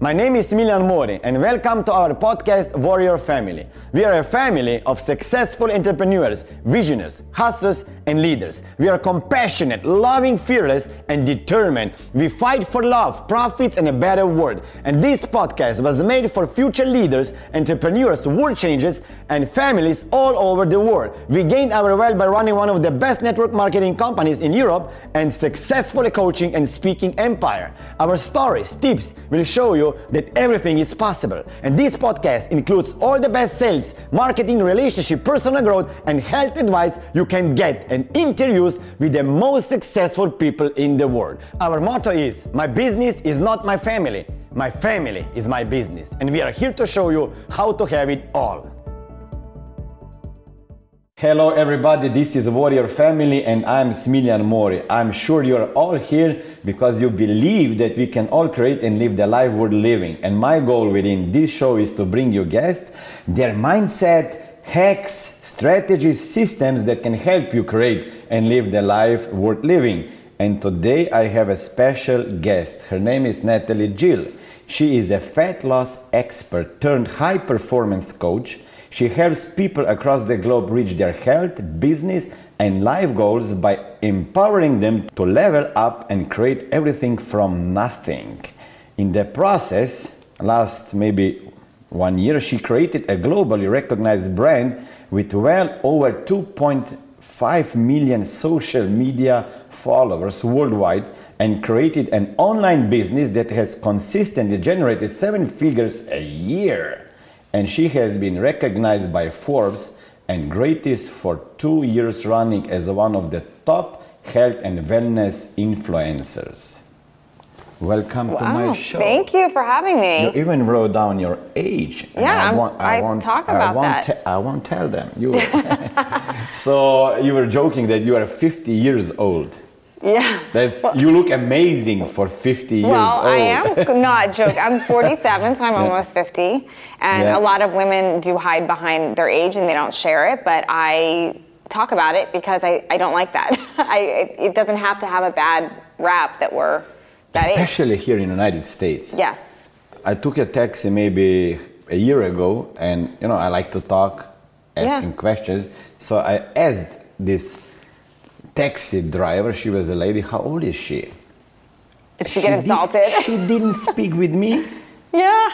My name is Smiljan Mori, and welcome to our podcast Warrior Family. We are a family of successful entrepreneurs, visionaries, hustlers, and leaders. We are compassionate, loving, fearless, and determined. We fight for love, profits, and a better world. And this podcast was made for future leaders, entrepreneurs, world changers, and families all over the world. We gained our wealth by running one of the best network marketing companies in Europe and successfully coaching and speaking empire. Our stories, tips will show you that everything is possible. And this podcast includes all the best sales, marketing, relationship, personal growth, and health advice you can get and interviews with the most successful people in the world. Our motto is My business is not my family. My family is my business. And we are here to show you how to have it all. Hello, everybody. This is Warrior Family, and I'm Smiljan Mori. I'm sure you're all here because you believe that we can all create and live the life worth living. And my goal within this show is to bring you guests, their mindset, hacks, strategies, systems that can help you create and live the life worth living. And today I have a special guest. Her name is Natalie Jill. She is a fat loss expert turned high performance coach she helps people across the globe reach their health, business, and life goals by empowering them to level up and create everything from nothing. In the process, last maybe one year, she created a globally recognized brand with well over 2.5 million social media followers worldwide and created an online business that has consistently generated seven figures a year and she has been recognized by Forbes and Greatist for two years running as one of the top health and wellness influencers. Welcome wow. to my show. Thank you for having me. You even wrote down your age. Yeah, I, want, I, I won't talk about I won't that. I won't tell them. You. so you were joking that you are 50 years old. Yeah. That's well, you look amazing for 50 years well, old. I am not joking. I'm 47, so I'm yeah. almost 50. And yeah. a lot of women do hide behind their age and they don't share it, but I talk about it because I, I don't like that. I, it doesn't have to have a bad rap that we're that Especially age. here in the United States. Yes. I took a taxi maybe a year ago and you know I like to talk, asking yeah. questions. So I asked this taxi driver, she was a lady, how old is she? Did she, she get insulted? Did, she didn't speak with me. Yeah.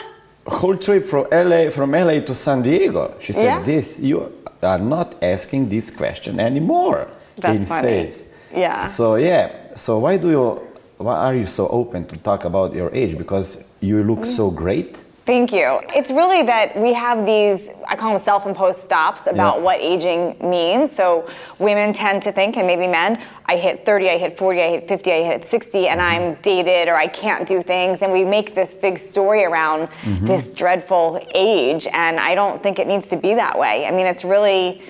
Whole trip from LA from LA to San Diego. She said, yeah. "This you are not asking this question anymore That's in funny. States." Yeah. So yeah. So why do you? Why are you so open to talk about your age? Because you look mm. so great. Thank you. It's really that we have these, I call them self imposed stops about yeah. what aging means. So women tend to think, and maybe men, I hit 30, I hit 40, I hit 50, I hit 60, and mm-hmm. I'm dated or I can't do things. And we make this big story around mm-hmm. this dreadful age. And I don't think it needs to be that way. I mean, it's really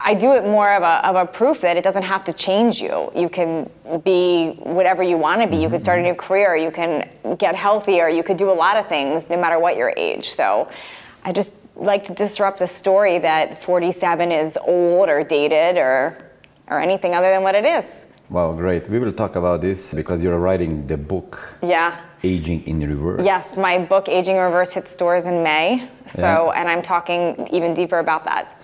I do it more of a, of a proof that it doesn't have to change you. You can be whatever you want to be. You can start a new career. You can get healthier. You could do a lot of things no matter what your age. So I just like to disrupt the story that 47 is old or dated or, or anything other than what it is. Wow, great. We will talk about this because you're writing the book. Yeah. Aging in Reverse. Yes, my book Aging in Reverse hits stores in May. So, yeah. and I'm talking even deeper about that.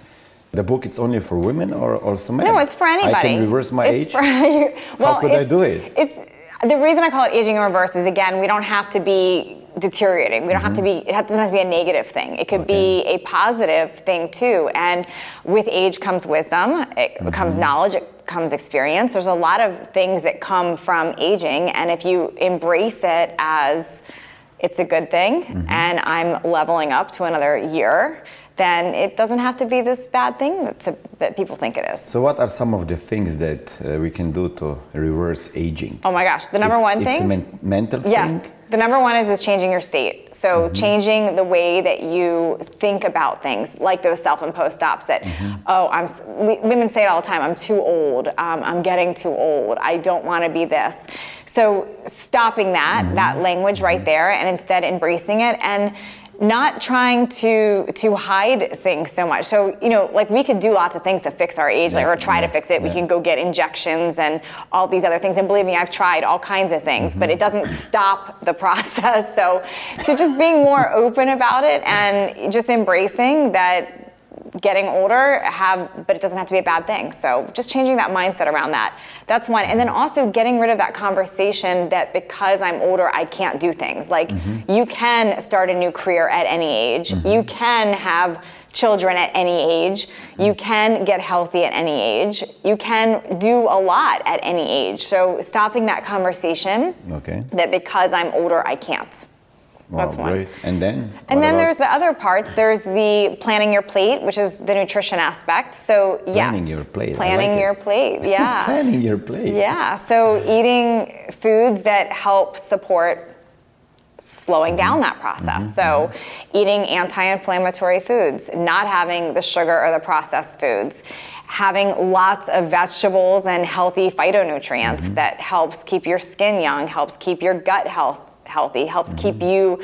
The book it's only for women or also men? No, it's for anybody. I can reverse my it's age. For, well, How could I do it? It's the reason I call it aging in reverse is again we don't have to be deteriorating. We don't mm-hmm. have to mm-hmm. be. It doesn't have to be a negative thing. It could okay. be a positive thing too. And with age comes wisdom. It mm-hmm. comes knowledge. It comes experience. There's a lot of things that come from aging, and if you embrace it as it's a good thing, mm-hmm. and I'm leveling up to another year then it doesn't have to be this bad thing to, that people think it is. So, what are some of the things that uh, we can do to reverse aging? Oh my gosh, the number it's, one it's thing? a men- mental yes. thing? The number one is, is changing your state. So mm-hmm. changing the way that you think about things, like those self-imposed stops. That mm-hmm. oh, I'm women say it all the time. I'm too old. Um, I'm getting too old. I don't want to be this. So stopping that mm-hmm. that language right mm-hmm. there, and instead embracing it and not trying to to hide things so much. So you know, like we could do lots of things to fix our age, like or try to fix it. We can go get injections and all these other things. And believe me, I've tried all kinds of things, mm-hmm. but it doesn't stop the process. So so just being more open about it and just embracing that getting older have but it doesn't have to be a bad thing. So just changing that mindset around that. That's one. And then also getting rid of that conversation that because i'm older i can't do things. Like mm-hmm. you can start a new career at any age. Mm-hmm. you can have children at any age. You mm-hmm. can get healthy at any age. You can do a lot at any age. So stopping that conversation okay. that because i'm older i can't that's one. Great. And then? And then about? there's the other parts. There's the planning your plate, which is the nutrition aspect. So yes, planning your plate. Planning like your it. plate. Yeah. planning your plate. Yeah. So eating foods that help support slowing down that process. Mm-hmm. So, mm-hmm. eating anti inflammatory foods, not having the sugar or the processed foods, having lots of vegetables and healthy phytonutrients mm-hmm. that helps keep your skin young, helps keep your gut health healthy, helps mm-hmm. keep you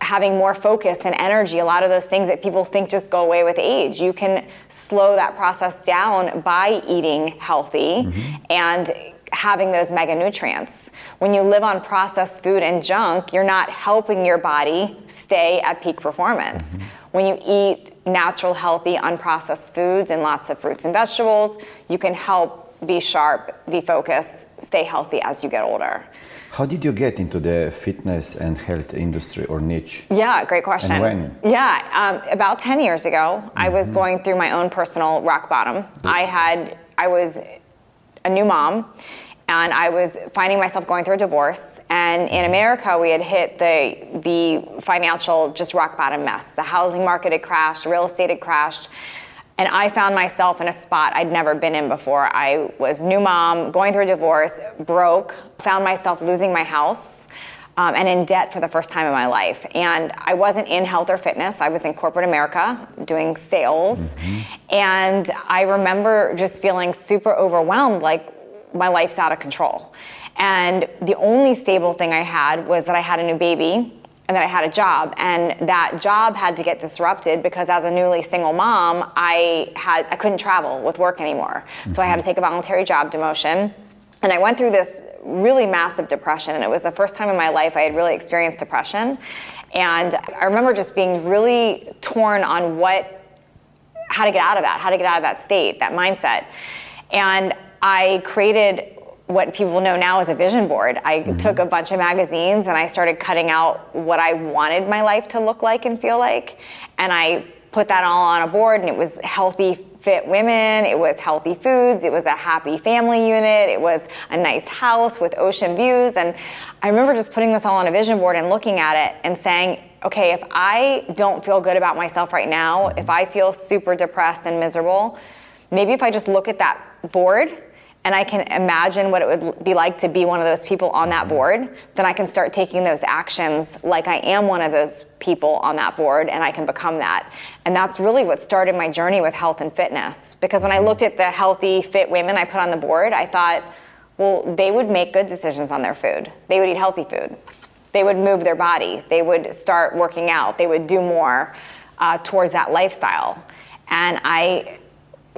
having more focus and energy. A lot of those things that people think just go away with age. You can slow that process down by eating healthy mm-hmm. and having those mega nutrients. When you live on processed food and junk, you're not helping your body stay at peak performance. Mm-hmm. When you eat natural, healthy, unprocessed foods and lots of fruits and vegetables, you can help be sharp, be focused, stay healthy as you get older. How did you get into the fitness and health industry or niche? Yeah, great question. And when? Yeah, um, about 10 years ago, mm-hmm. I was mm-hmm. going through my own personal rock bottom. I had, I was a new mom and I was finding myself going through a divorce. And in mm-hmm. America, we had hit the the financial just rock bottom mess. The housing market had crashed, real estate had crashed. And I found myself in a spot I'd never been in before. I was new mom, going through a divorce, broke, found myself losing my house. Um, and in debt for the first time in my life. And I wasn't in health or fitness, I was in corporate America doing sales. Mm-hmm. And I remember just feeling super overwhelmed like my life's out of control. And the only stable thing I had was that I had a new baby and that I had a job. And that job had to get disrupted because as a newly single mom I had I couldn't travel with work anymore. Mm-hmm. so I had to mm-hmm. take a voluntary job demotion. And I went through this really massive depression. And it was the first time in my life I had really experienced depression. And I remember just being really torn on what how to get out of that how to get out of that state that mindset. And I created what people know now as a vision board. I mm-hmm. took a bunch of magazines and I started cutting out what I wanted my life to look like and feel like. And I put that all on a board and it was healthy fit women, it was healthy foods, it was a happy family unit, it was a nice house with ocean views. And I remember just putting this all on a vision board and looking at it and saying, okay, if I don't feel good about myself right now, if I feel super depressed and miserable, maybe if I just look at that board and I can imagine what it would be like to be one of those people on that board, then I can start taking those actions like I am one of those people on that board and I can become that. And that's really what started my journey with health and fitness. Because when I looked at the healthy, fit women I put on the board, I thought, well, they would make good decisions on their food. They would eat healthy food. They would move their body. They would start working out. They would do more uh, towards that lifestyle. And I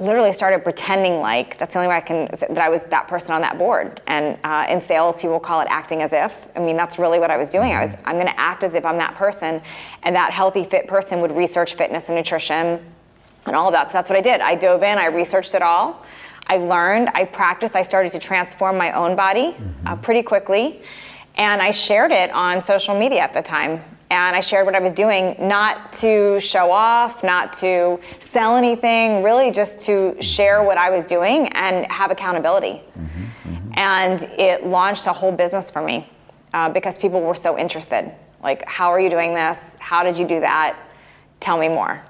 literally started pretending like that's the only way I can that I was that person on that board. And uh, in sales, people call it acting as if. I mean, that's really what I was doing. I was I'm going to act as if I'm that person, and that healthy, fit person would research fitness and nutrition and all of that. So that's what I did. I dove in. I researched it all. I learned. I practiced. I started to transform my own body mm-hmm. uh, pretty quickly, and I shared it on social media at the time and I shared what I was doing, not to show off, not to sell anything, really just to share what I was doing and have accountability. Mm-hmm, mm-hmm. And it launched a whole business for me uh, because people were so interested. Like, how are you doing this? How did you do that? Tell me more.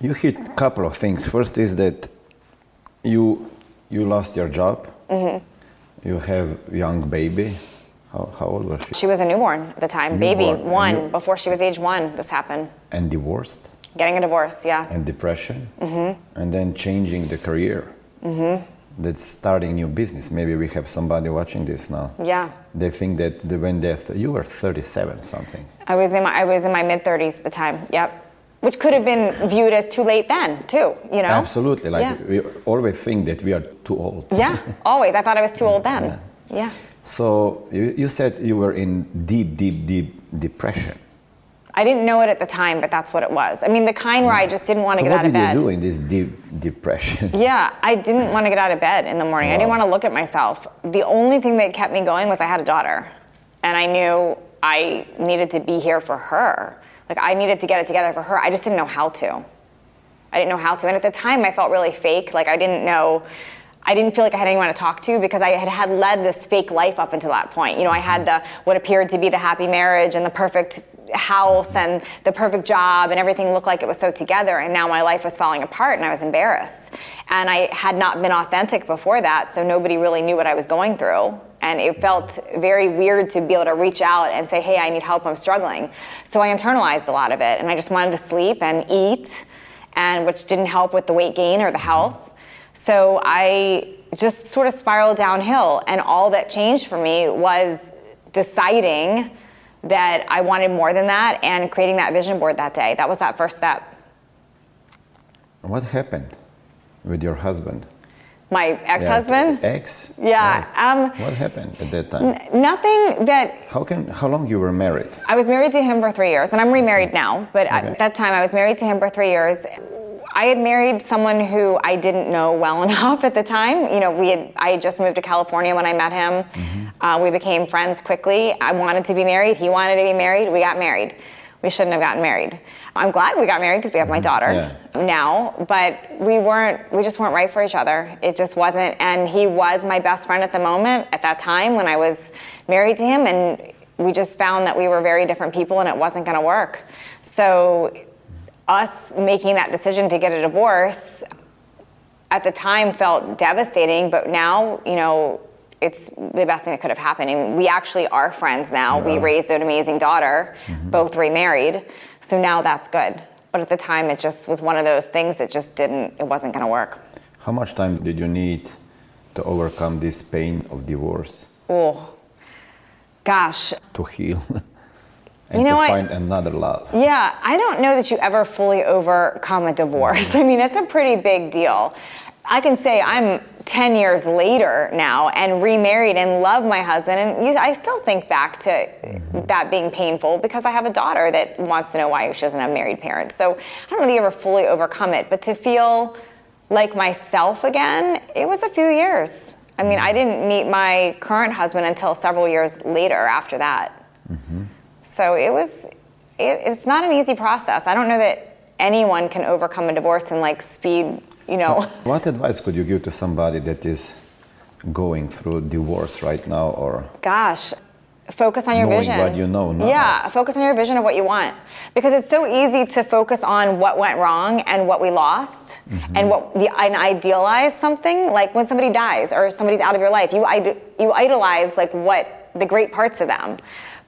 You hit a couple of things. First is that you you lost your job. Mm-hmm. You have young baby how, how old was she? She was a newborn at the time, newborn. baby, one, new- before she was age one, this happened. And divorced? Getting a divorce, yeah. And depression? Mm-hmm. And then changing the career? Mm-hmm. that's starting new business. Maybe we have somebody watching this now. Yeah. They think that they, when they you were 37 something. I was in my I was in my mid 30s at the time. Yep. Which could have been viewed as too late then, too. You know. Absolutely. Like Yeah. we always think that we are too old. Yeah. Always. I thought I was too old then. Yeah. So you, you said you were in deep, deep, deep depression. I didn't know it at the time, but that's what it was. I mean, the kind where I just didn't want to so get out of bed. did bed. you do in this deep depression? Yeah, I didn't want to get out of bed in the morning. I didn't want to look at myself. The only thing that kept me going was I had a daughter. And I knew I needed to be here for her. Like, I needed to get it together for her. I just didn't know how to. I didn't know how to. And at the time, I felt really fake. Like, I didn't know. I didn't feel like I had anyone to talk to because I had had led this fake life up until that point. You know, I had mm-hmm. the what appeared to be the happy marriage and the perfect house and the perfect job and everything looked like it was so together and now my life was falling apart and I was embarrassed. And I had not been authentic before that, so nobody really knew what I was going through. And it felt very weird to be able to reach out and say, "Hey, I need help. I'm struggling." So I internalized a lot of it and I just wanted to sleep and eat and which didn't help with the weight gain or the health. So I just sort of spiraled downhill, and all that changed for me was deciding that I wanted more than that and creating that vision board that day. That was that first step. What happened with your husband? My ex-husband. Yeah, ex. Yeah, Ex. um, what happened at that time? Nothing that How can? How long you were married? I was married to him for three years, and I'm remarried now. But Okay. at that time, I was married to him for three years. I had married someone who I didn't know well enough at the time. You know, we had I had just moved to California when I met him. Uh, we became friends quickly. I wanted to be married. He wanted to be married. We got married. We shouldn't have gotten married. I'm glad we got married because we have my daughter Yeah. now. But we weren't. We just weren't right for each other. It just wasn't. And he was my best friend at the moment at that time when I was married to him, and we just found that we were very different people and it wasn't going to work. So, us making that decision to get a divorce at the time felt devastating, but now, you know, it's the best thing that could have happened. I mean, we actually are friends now. We raised an amazing daughter, mm-hmm. both remarried. So now that's good. But at the time, it just was one of those things that just didn't, it wasn't going to work. How much time did you need to overcome this pain of divorce Oh, gosh. to heal and You know to what? find another love? Yeah, I don't know that you ever fully overcome a divorce. Mm-hmm. I mean, it's a pretty big deal. I can say I'm 10 years later now and remarried and love my husband. And you, I still think back to mm-hmm. that being painful because I have a daughter that wants to know why she doesn't have married parents. So I don't really ever fully overcome it. But to feel like myself again, it was a few years. I mean, I mm-hmm. didn't meet my current husband until several years later after that. So it was, it, it's not an easy process. I don't know that anyone can overcome a divorce in like speed, you know. What advice could you give to somebody that is going through divorce right now or Gosh, focus on your Knowing vision. what you know now. Yeah, focus on your vision of what you want. Because it's so easy to focus on what went wrong and what we lost Mm-hmm. and what the and idealize something like when somebody dies or somebody's out of your life, you you idolize like what the great parts of them.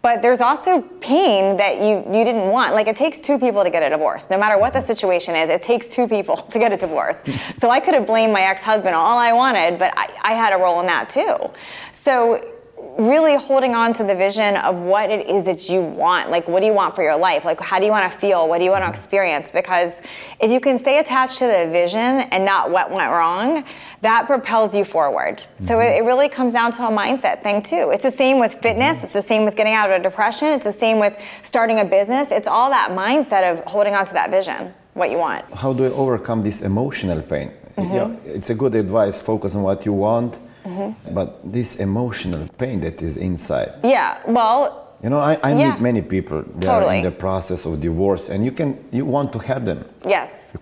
But there's also pain that you you didn't want. Like it takes two people to get a divorce. No matter what the situation is, it takes two people to get a divorce. so I could have blamed my ex-husband all I wanted, but I, I had a role in that too. So really holding on to the vision of what it is that you want. Like, what do you want for your life? Like, how do you want to feel? What do you want to mm-hmm. experience? Because if you can stay attached to the vision and not what went wrong, that propels you forward. So it, mm-hmm. really comes down to a mindset thing, too. It's the same with fitness, mm-hmm. it's the same with getting out of depression, it's the same with starting a business. It's all that mindset of holding on to that vision, what you want. how do you overcome this emotional pain? Mm-hmm. Yeah, it's a good advice, focus on what you want, Mm-hmm. but this emotional pain that is inside. Yeah, well, You know, I, I Yeah. meet many people that are in the process of divorce, and you can you want to help them, yes.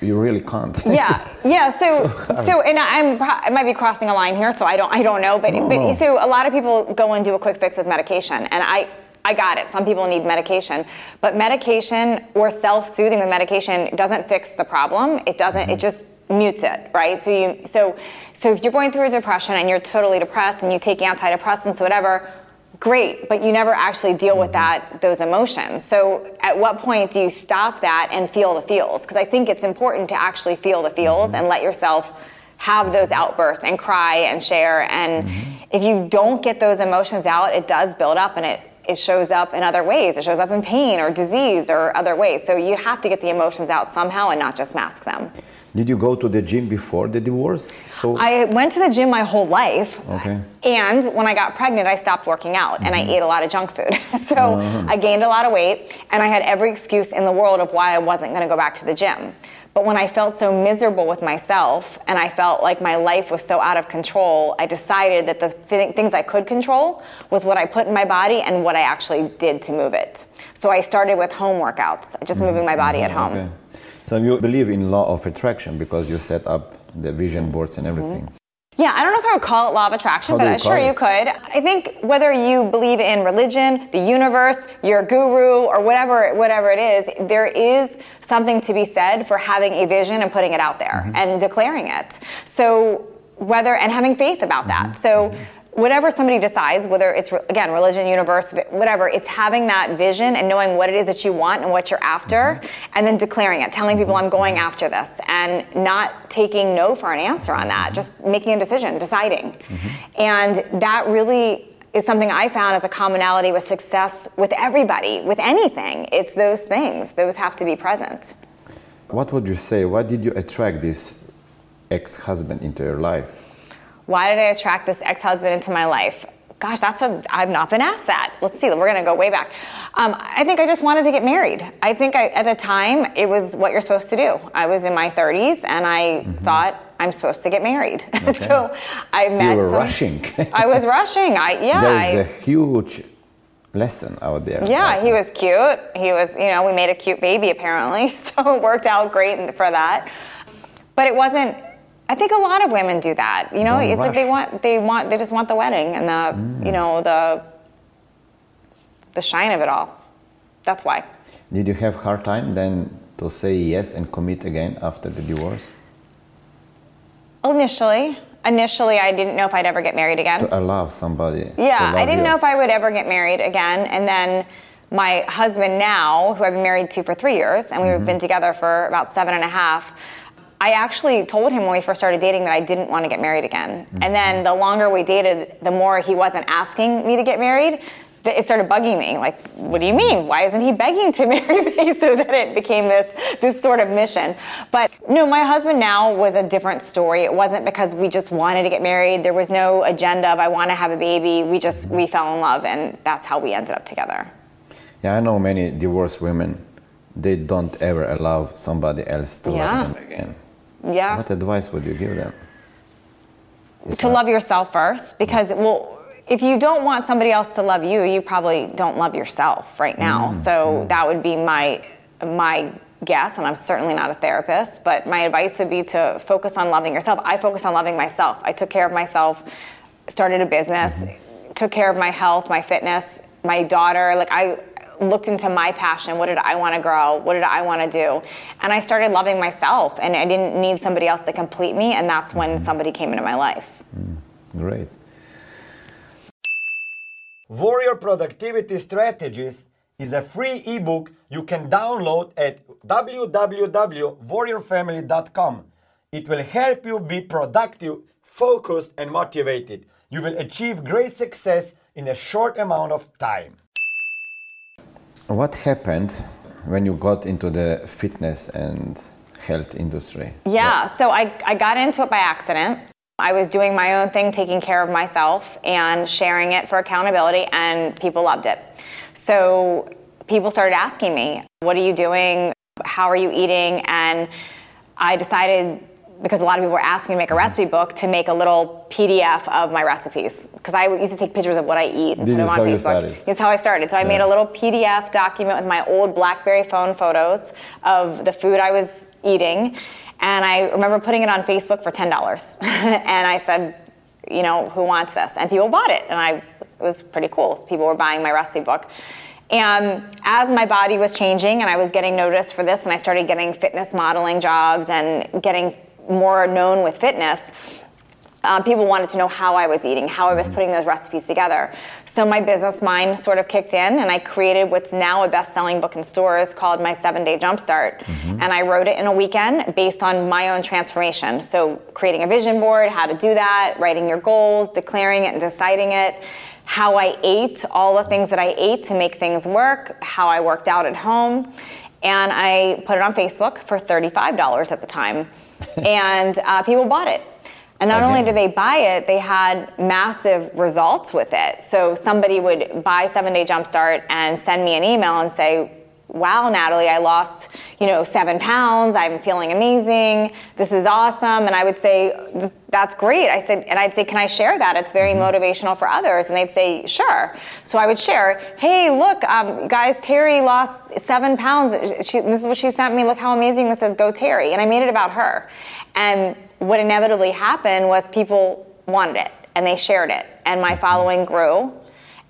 you really can't. yeah yeah so hard. so, and i'm i might be crossing a line here so i don't i don't know but, No, but no. so a lot of people go and do a quick fix with medication and i I got it. Some people need medication, but medication or self-soothing with medication doesn't fix the problem. It doesn't. It mm-hmm. just mutes it, right? So you so so if you're going through a depression and you're totally depressed and you take antidepressants, whatever, great, but you never actually deal with that those emotions. So at what point do you stop that and feel the feels? Because I think it's important to actually feel the feels and let yourself have those outbursts and cry and share. And mm-hmm. if you don't get those emotions out, it does build up and it it shows up in other ways. It shows up in pain or disease or other ways. So you have to get the emotions out somehow and not just mask them. Did you go to the gym before the divorce? So I went to the gym my whole life. Okay. And when I got pregnant, I stopped working out mm-hmm. and I mm-hmm. ate a lot of junk food. so uh-huh. I gained a lot of weight and I had every excuse in the world of why I wasn't going to go back to the gym. But when I felt so miserable with myself and I felt like my life was so out of control, I decided that the th- things I could control was what I put in my body and what I actually did to move it. So I started with home workouts, just moving my body at home. Okay. So you believe in law of attraction because you set up the vision boards and everything. Mm-hmm. Yeah, I don't know if I would call it law of attraction, How but I'm sure it? you could. I think whether you believe in religion, the universe, your guru, or whatever whatever it is, there is something to be said for having a vision and putting it out there mm-hmm. and declaring it. So whether and having faith about that. Mm-hmm. So mm-hmm whatever somebody decides, whether it's again religion, universe, whatever, it's having that vision and knowing what it is that you want and what you're after, mm-hmm. and then declaring it, telling people I'm going after this, and not taking no for an answer on that, just making a decision, deciding, mm-hmm. and that really is something I found as a commonality with success with everybody, with anything. It's those things; those have to be present. What would you say? Why did you attract this ex-husband into your life? Why did I attract this ex husband into my life? Gosh, that's a, I've not been asked that. Let's see, we're gonna go way back. Um, I think I just wanted to get married. I think I, at the time it was what you're supposed to do. I was in my 30s and I mm-hmm. thought I'm supposed to get married. Okay. so I so met. You were some, rushing. I was rushing. I yeah. There's I, a huge lesson out there. Yeah, he was cute. He was, you know, we made a cute baby apparently, so it worked out great for that. But it wasn't I think a lot of women do that. You know, Don't it's rush. like they want they want they just want the wedding and the mm. you know the the shine of it all. That's why. Did you have hard time then to say yes and commit again after the divorce? Initially, initially I didn't know if I'd ever get married again. To love somebody. Yeah, I didn't you. know if I would ever get married again, and then my husband now, who I've been married to for three years, and we've mm-hmm. been together for about seven and a half I actually told him when we first started dating that I didn't want to get married again. Mm-hmm. And then the longer we dated, the more he wasn't asking me to get married. It started bugging me. Like, what do you mean? Why isn't he begging to marry me? So that it became this this sort of mission. But no, my husband now was a different story. It wasn't because we just wanted to get married. There was no agenda of I want to have a baby. We just we fell in love, and that's how we ended up together. Yeah, I know many divorced women. They don't ever allow somebody else to yeah. love them again. Yeah. What advice would you give them? It's to not- love yourself first, because well, if you don't want somebody else to love you, you probably don't love yourself right now. Mm, so mm. that would be my my guess, and I'm certainly not a therapist, but my advice would be to focus on loving yourself. I focus on loving myself. I took care of myself, started a business, mm-hmm. took care of my health, my fitness, my daughter. Like I looked into my passion. What did I want to grow? What did I want to do? And I started loving myself, and I didn't need somebody else to complete me. And that's when mm-hmm. somebody came into my life. Mm, great. Warrior Productivity Strategies is a free ebook you can download at www.warriorfamily.com. It will help you be productive, focused, and motivated. You will achieve great success in a short amount of time. What happened when you got into the fitness and health industry? Yeah, so I, I got into it by accident. I was doing my own thing, taking care of myself and sharing it for accountability, and people loved it. So people started asking me, What are you doing? How are you eating? And I decided because a lot of people were asking me to make a recipe book to make a little PDF of my recipes because I used to take pictures of what I eat and this put them on Facebook. That's how I started. So I made a little PDF document with my old BlackBerry phone photos of the food I was eating, and I remember putting it on Facebook for ten dollars, and I said, you know, who wants this? And people bought it, and I it was pretty cool. So people were buying my recipe book. And as my body was changing and I was getting noticed for this, and I started getting fitness modeling jobs and getting more known with fitness, uh, people wanted to know how I was eating, how I was putting those recipes together. So my business mind sort of kicked in, and I created what's now a best-selling book in stores called My Seven Day Jumpstart. Mm-hmm. And I wrote it in a weekend based on my own transformation. So creating a vision board, how to do that, writing your goals, declaring it, and deciding it. How I ate, all the things that I ate to make things work, how I worked out at home. And I put it on Facebook for $35 at the time. And uh, people bought it. And not okay. only did they buy it, they had massive results with it. So somebody would buy Seven Day Jumpstart and send me an email and say, wow, Natalie, I lost, you know, seven pounds. I'm feeling amazing. This is awesome. And I would say, that's great. I said, and I'd say, can I share that? It's very mm-hmm. motivational for others. And they'd say, sure. So I would share, hey, look, um, guys, Terry lost seven pounds. She, this is what she sent me. Look how amazing this is. Go Terry. And I made it about her. And what inevitably happened was people wanted it and they shared it. And my mm-hmm. following grew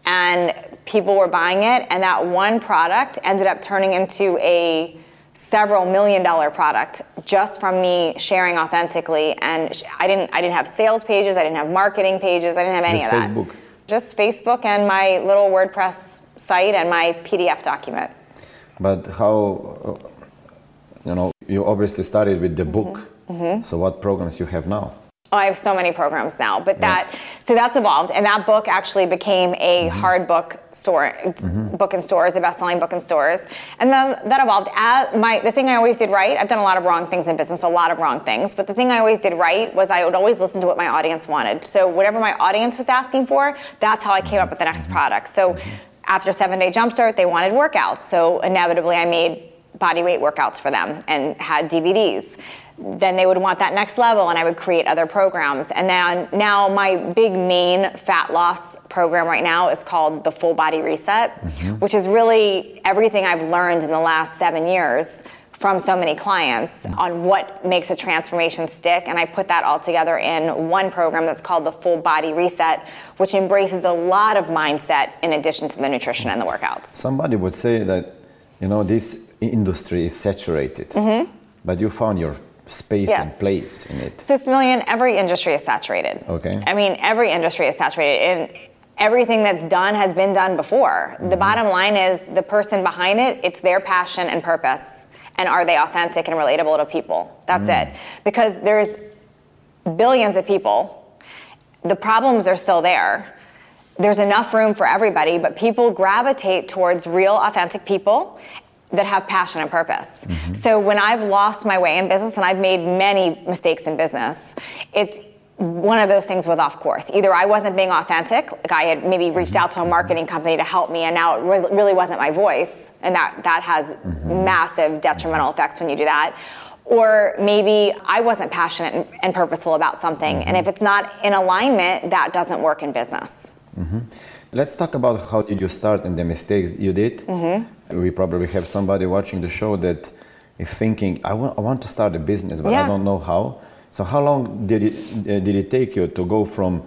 and people were buying it and that one product ended up turning into a several million dollar product just from me sharing authentically and I didn't I didn't have sales pages, I didn't have marketing pages, I didn't have any just of that. Just Facebook. Just Facebook and my little WordPress site and my PDF document. But how you know, you obviously started with the book. Mm-hmm. Mm-hmm. So what programs you have now? Oh, I have so many programs now, but that yeah. so that's evolved, and that book actually became a mm-hmm. hard book store, mm-hmm. book in stores, a best-selling book in stores, and then that evolved. As my the thing I always did right, I've done a lot of wrong things in business, a lot of wrong things, but the thing I always did right was I would always listen to what my audience wanted. So whatever my audience was asking for, that's how I came up with the next mm-hmm. product. So mm-hmm. after Seven Day Jumpstart, they wanted workouts, so inevitably I made body weight workouts for them and had DVDs then they would want that next level and I would create other programs. And then now my big main fat loss program right now is called the Full Body Reset, mm-hmm. which is really everything I've learned in the last seven years from so many clients on what makes a transformation stick. And I put that all together in one program that's called the Full Body Reset, which embraces a lot of mindset in addition to the nutrition and the workouts. Somebody would say that, you know, this industry is saturated, mm-hmm. but you found your space yes. and place in it. So, Smiljan, every industry is saturated. Okay. I mean, every industry is saturated. And everything that's done has been done before. Mm-hmm. The bottom line is the person behind it, it's their passion and purpose. And are they authentic and relatable to people? That's mm. it. Because there's billions of people. The problems are still there. There's enough room for everybody, but people gravitate towards real, authentic people that have passion and purpose. Mm-hmm. So when I've lost my way in business and I've made many mistakes in business, it's one of those things was off course. Either I wasn't being authentic, like I had maybe reached out to a marketing company to help me, and now it really wasn't my voice, and that that has mm-hmm. massive detrimental effects when you do that. Or maybe I wasn't passionate and, and purposeful about something, mm-hmm. and if it's not in alignment, that doesn't work in business. Mm-hmm. Let's talk about how did you start and the mistakes you did. We probably have somebody watching the show that is thinking, I want, I want to start a business, but yeah. I don't know how. So how long did it uh, did it take you to go from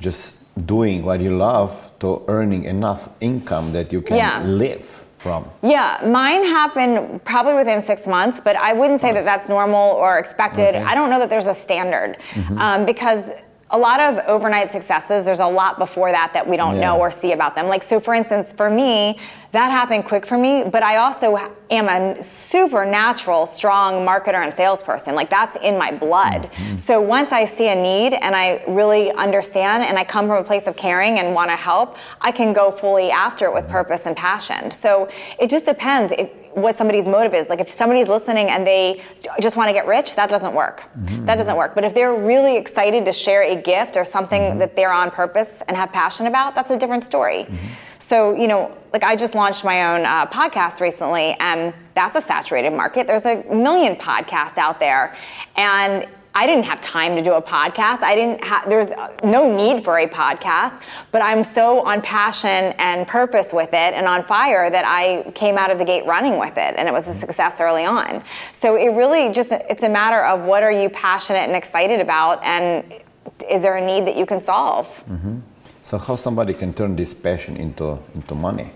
just doing what you love to earning enough income that you can yeah. live from? Yeah, mine happened probably within six months, but I wouldn't say that that's normal or expected. Okay. I don't know that there's a standard mm-hmm. um, because a lot of overnight successes, there's a lot before that that we don't yeah. know or see about them. Like, so for instance, for me, that happened quick for me, but I also am a supernatural, strong marketer and salesperson. Like, that's in my blood. Mm-hmm. So once I see a need and I really understand and I come from a place of caring and want to help, I can go fully after it with mm-hmm. purpose and passion. So it just depends. It, what somebody's motive is. Like if somebody's listening and they just want to get rich, that doesn't work. Mm-hmm. That doesn't work. But if they're really excited to share a gift or something mm-hmm. that they're on purpose and have passion about, that's a different story. Mm-hmm. So, you know, like I just launched my own uh, podcast recently, and that's a saturated market. There's a million podcasts out there. And I didn't have time to do a podcast. I didn't have, there's no need for a podcast, but I'm so on passion and purpose with it and on fire that I came out of the gate running with it and it was a success early on. So it really just, it's a matter of what are you passionate and excited about and is there a need that you can solve? Mm-hmm. So how somebody can turn this passion into, into money?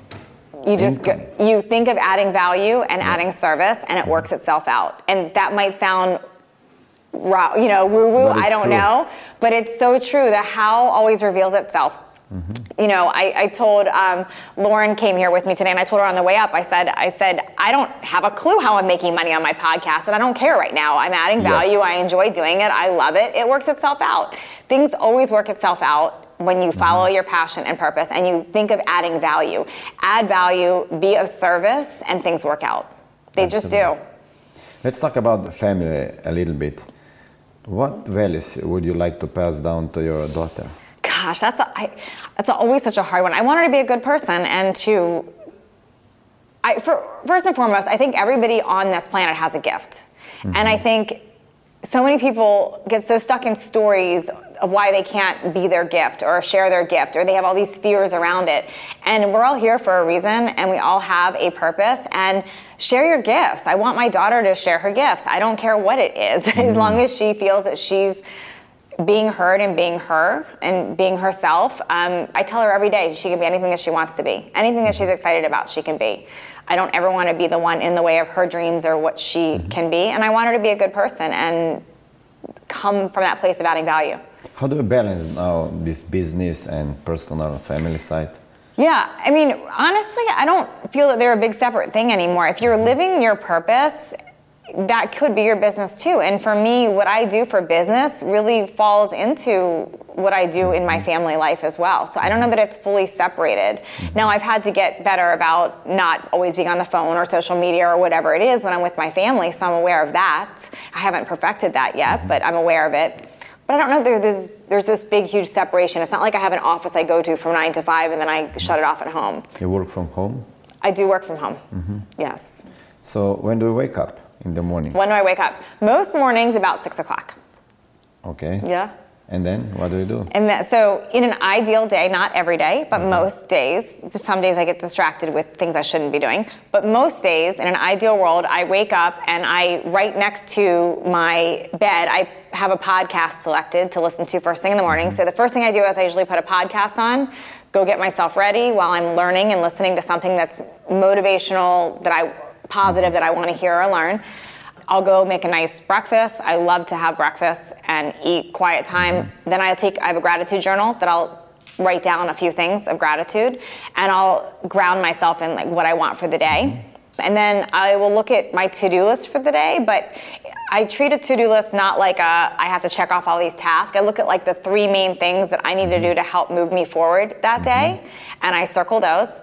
you just go, you think of adding value and adding service and it works itself out and that might sound you know, woo woo. I don't true. know. But it's so true. The how always reveals itself. Mm-hmm. You know, I, I told um, Lauren came here with me today, and I told her on the way up. I said, I said, I don't have a clue how I'm making money on my podcast, and I don't care right now. I'm adding Yeah. value. I enjoy doing it. I love it. It works itself out. Things always work itself out when you follow Mm-hmm. your passion and purpose, and you think of adding value. Add value, be of service, and things work out. They just do. Let's talk about the family a little bit. What values would you like to pass down to your daughter? Gosh, that's a, I, that's always such a hard one. I want her to be a good person and to. I for, first and foremost, I think everybody on this planet has a gift, and I mm-hmm. think so many people get so stuck in stories of why they can't be their gift or share their gift or they have all these fears around it and we're all here for a reason and we all have a purpose and share your gifts i want my daughter to share her gifts i don't care what it is as long as she feels that she's being heard and being her and being herself. Um, I tell her every day she can be anything that she wants to be. Anything that she's excited about, she can be. I don't ever want to be the one in the way of her dreams or what she can be. And I want her to be a good person and come from that place of adding value. How do you balance now this business and personal family side? Yeah, I mean, honestly, I don't feel that they're a big separate thing anymore. If you're mm-hmm. living your purpose, that could be your business too. And for me, what I do for business really falls into what I do in my mm-hmm. family life as well. So I don't know mm-hmm. that it's fully separated. Now, I've had to get better about not always being on the phone or social media or whatever it is when I'm with my family, so I'm aware of that. I haven't perfected that yet, but I'm aware of it. But I don't know there's this, there's this big, huge separation. It's not like I have an office I go to from nine to five and then I shut it off at home. You work from home? I do work from home. Mm-hmm. Yes. So when do you wake up in the morning? When do I wake up? Most mornings about six o'clock. Okay. Yeah. And then what do you do? And that, so, in an ideal day, not every day, but mm-hmm. most days, some days I get distracted with things I shouldn't be doing. But most days, in an ideal world, I wake up and I, right next to my bed, I have a podcast selected to listen to first thing in the morning. Mm-hmm. So, the first thing I do is I usually put a podcast on, go get myself ready while I'm learning and listening to something that's motivational, that I, positive, mm-hmm. that I want to hear or learn. I'll go make a nice breakfast. I love to have breakfast and eat quiet time. Mm-hmm. Then I take I have a gratitude journal that I'll write down a few things of gratitude and I'll ground myself in like what I want for the day. Mm-hmm. And then I will look at my to-do list for the day, but I treat a to-do list not like a I have to check off all these tasks. I look at like the three main things that I need to do mm-hmm. to help move me forward that day and I circle those.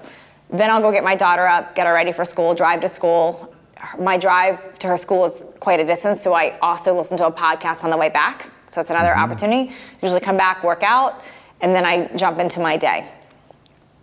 Then I'll go get my daughter up, get her ready for school, drive to school, my drive to her school is quite a distance, so I also listen to a podcast on the way back. So it's another mm-hmm. opportunity. Usually come back, work out, and then I jump into my day.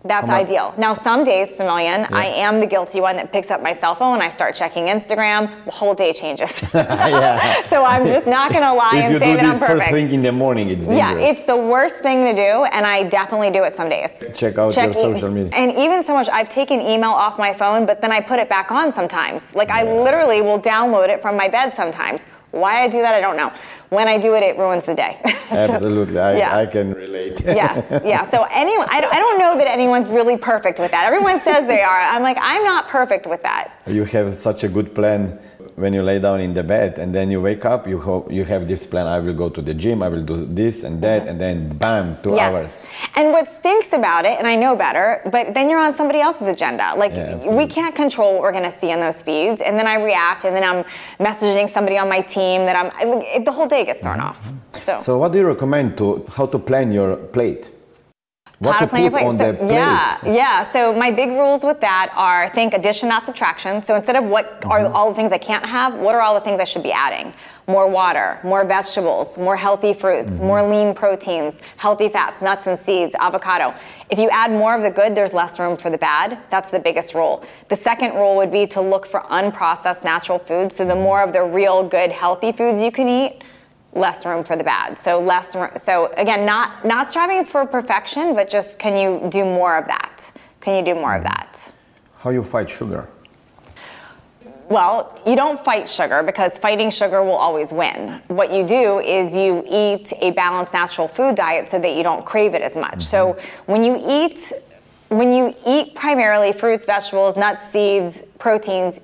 That's about- ideal. Now, some days, Smiljan, I am the guilty one that picks up my cell phone. And I start checking Instagram. The whole day changes. yeah. so I'm just not going to lie If and you say do that I'm this first thing in the morning, it's dangerous. Yeah, it's the worst thing to do, and I definitely do it some days. Check out your social media. And even so much, I've taken email off my phone, but then I put it back on sometimes. Like I literally will download it from my bed sometimes. Why I do that, I don't know. When I do it, it ruins the day. So- Absolutely, I, yeah. I can relate. yes, yeah. So anyone, I I don't know that anyone's really perfect with that. Everyone says they are. I'm like, I'm not perfect with that. you have such a good plan when you lay down in the bed and then you wake up you hope you have this plan i will go to the gym i will do this and that and then bam two Yes. hours And what stinks about it, and I know better, but then you're on somebody else's agenda. Like Yeah, we can't control what we're going to see on those feeds, and then I react, and then I'm messaging somebody on my team that I'm. I, it, the whole day gets thrown mm-hmm. off. So. so what do you recommend to how to plan your plate what how to to plan your plate. So- plate Yeah, yeah. So my big rules with that are think addition, not subtraction. So instead of what are Mm-hmm. all the things I can't have, what are all the things I should be adding? More water, more vegetables, more healthy fruits, Mm-hmm. more lean proteins, healthy fats, nuts and seeds, avocado. If you add more of the good, there's less room for the bad. That's the biggest rule. The second rule would be to look for unprocessed natural foods. So the more of the real good healthy foods you can eat, less room for the bad. So less. So again, not not striving for perfection, but just can you do more of that? Can you do more of mm-hmm. that? how you fight sugar Well, you don't fight sugar because fighting sugar will always win. What you do is you eat a balanced natural food diet so that you don't crave it as much. So mm-hmm. when you eat when you eat primarily fruits, vegetables, nuts, seeds, proteins,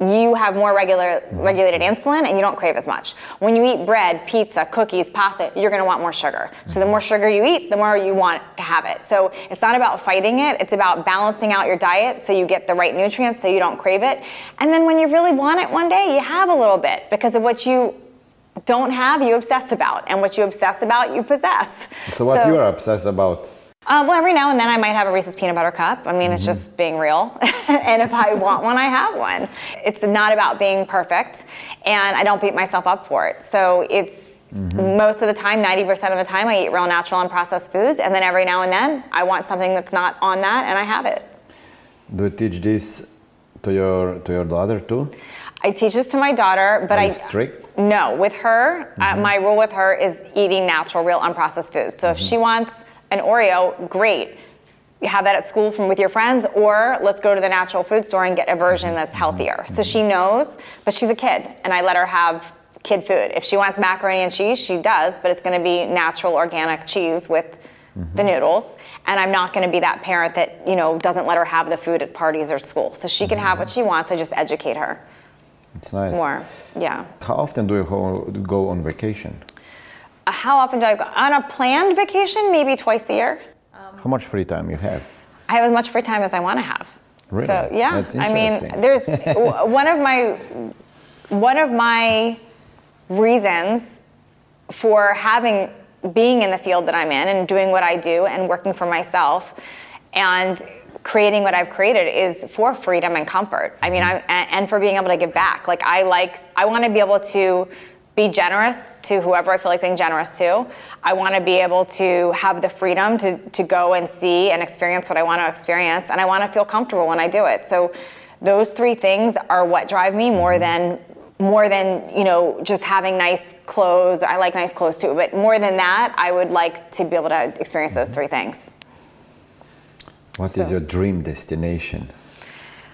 you have more regular mm-hmm. regulated mm-hmm. insulin and you don't crave as much. When you eat bread, pizza, cookies, pasta, you're going to want more sugar. So the mm-hmm. more sugar you eat, the more you want to have it. So it's not about fighting it, it's about balancing out your diet so you get the right nutrients so you don't crave it. And then when you really want it one day, you have a little bit because of what you don't have, you obsess about, and what you obsess about, you possess. So what you are obsessed about? Uh, well, every now and then I might have a Reese's peanut butter cup. I mean, it's just being real. and if I want one, I have one. It's not about being perfect, and I don't beat myself up for it. So it's most of the time, 90% of the time, I eat real natural and processed foods. And then every now and then, I want something that's not on that, and I have it. Do you teach this to your to your daughter too? I teach this to my daughter, but I strict? No, with her, uh, my rule with her is eating natural, real, unprocessed foods. So if she wants an Oreo, great. You have that at school from with your friends, or let's go to the natural food store and get a version mm-hmm. that's healthier. So mm-hmm. she knows, but she's a kid, and I let her have kid food. If she wants macaroni and cheese, she does, but it's going to be natural, organic cheese with the mm-hmm. noodles. And I'm not going to be that parent that you know doesn't let her have the food at parties or school. So she can have what she wants. I just educate her It's nice. more. Yeah. How often do you go on vacation? How often do I go? On a planned vacation, maybe twice a year. Um, How much free time you have? I have as much free time as I want to have. Really? So yeah, That's I mean, interesting. there's one of my one of my reasons for having being in the field that I'm in and doing what I do and working for myself and creating what I've created is for freedom and comfort. I mean, mm-hmm. I and and for being able to give back. Like I like I want to be able to be generous to whoever I feel like being generous to. I want to be able to have the freedom to, to go and see and experience what I want to experience. And I want to feel comfortable when I do it. So those three things are what drive me more mm-hmm. than more than you know just having nice clothes i like nice clothes too but more than that i would like to be able to experience those mm-hmm. three things What is So- your dream destination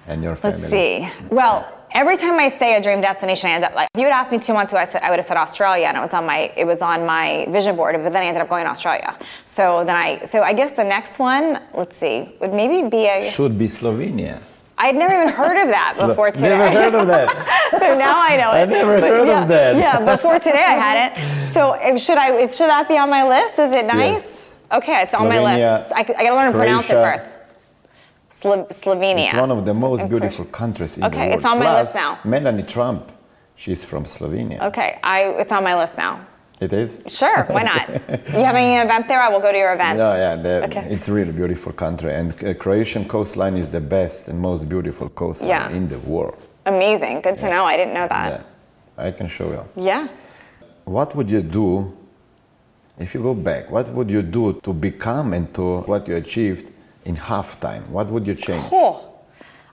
and your family? Let's see. Well, every time I say a dream destination, I end up like if you had asked me two months ago, I said I would have said Australia, and it was on my it was on my vision board. But then I ended up going to Australia. So then I so I guess the next one, let's see, would maybe be a. Should be Slovenia. I'd never even heard of that before today. I never heard of that. so now I know it. I never But heard of that. Yeah, before today I hadn't. So if, should I should that be on my list? Is it nice? Yes. Okay, it's on my list. I, I gotta learn to pronounce it first. Slo- Slovenia. It's one of the most beautiful countries in the world. Okay, it's on my Plus, list now. Melania Trump, she's from Slovenia. Okay, I it's on my list now. It is? Sure, why not? you having an event there? I will go to your event. Yeah, yeah. the- Okay. It's really beautiful country, and uh, Croatian coastline is the best and most beautiful coastline Yeah. in the world. Amazing. Good to know. I didn't know Yeah, that. I can show you. Yeah. What would you do if you go back? What would you do to become and to what you achieved in half time? What would you change? Cool.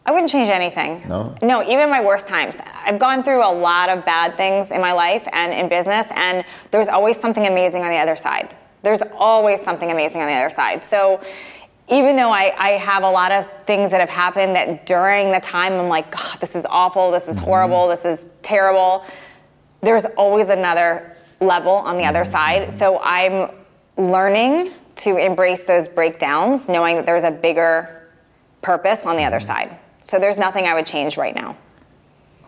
I wouldn't change anything. No? No, even my worst times. I've gone through a lot of bad things in my life and in business, and there's always something amazing on the other side. There's always something amazing on the other side. So even though I, I have a lot of things that have happened that during the time I'm like, God, this is awful, this is mm-hmm. horrible, this is terrible, there's always another level on the other mm-hmm. side. So I'm learning to embrace those breakdowns, knowing that there's a bigger purpose on the other side. So there's nothing I would change right now.